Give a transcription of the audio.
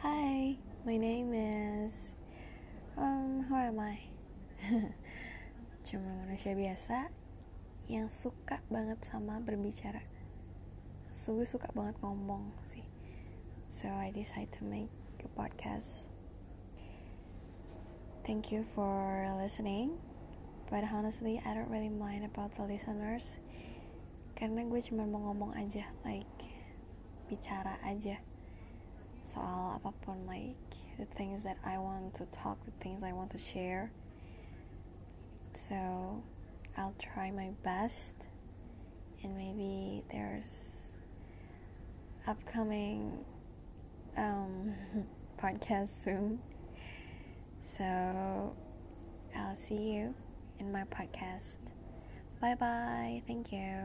Hi, my name is um who am I? Cuma manusia biasa yang suka banget sama berbicara. Sungguh suka banget ngomong sih. So I decide to make a podcast. Thank you for listening. But honestly, I don't really mind about the listeners. Karena gue cuma mau ngomong aja, like bicara aja soal apapun like the things that I want to talk the things I want to share. So I'll try my best and maybe there's upcoming um, podcast soon. So I'll see you in my podcast. Bye bye thank you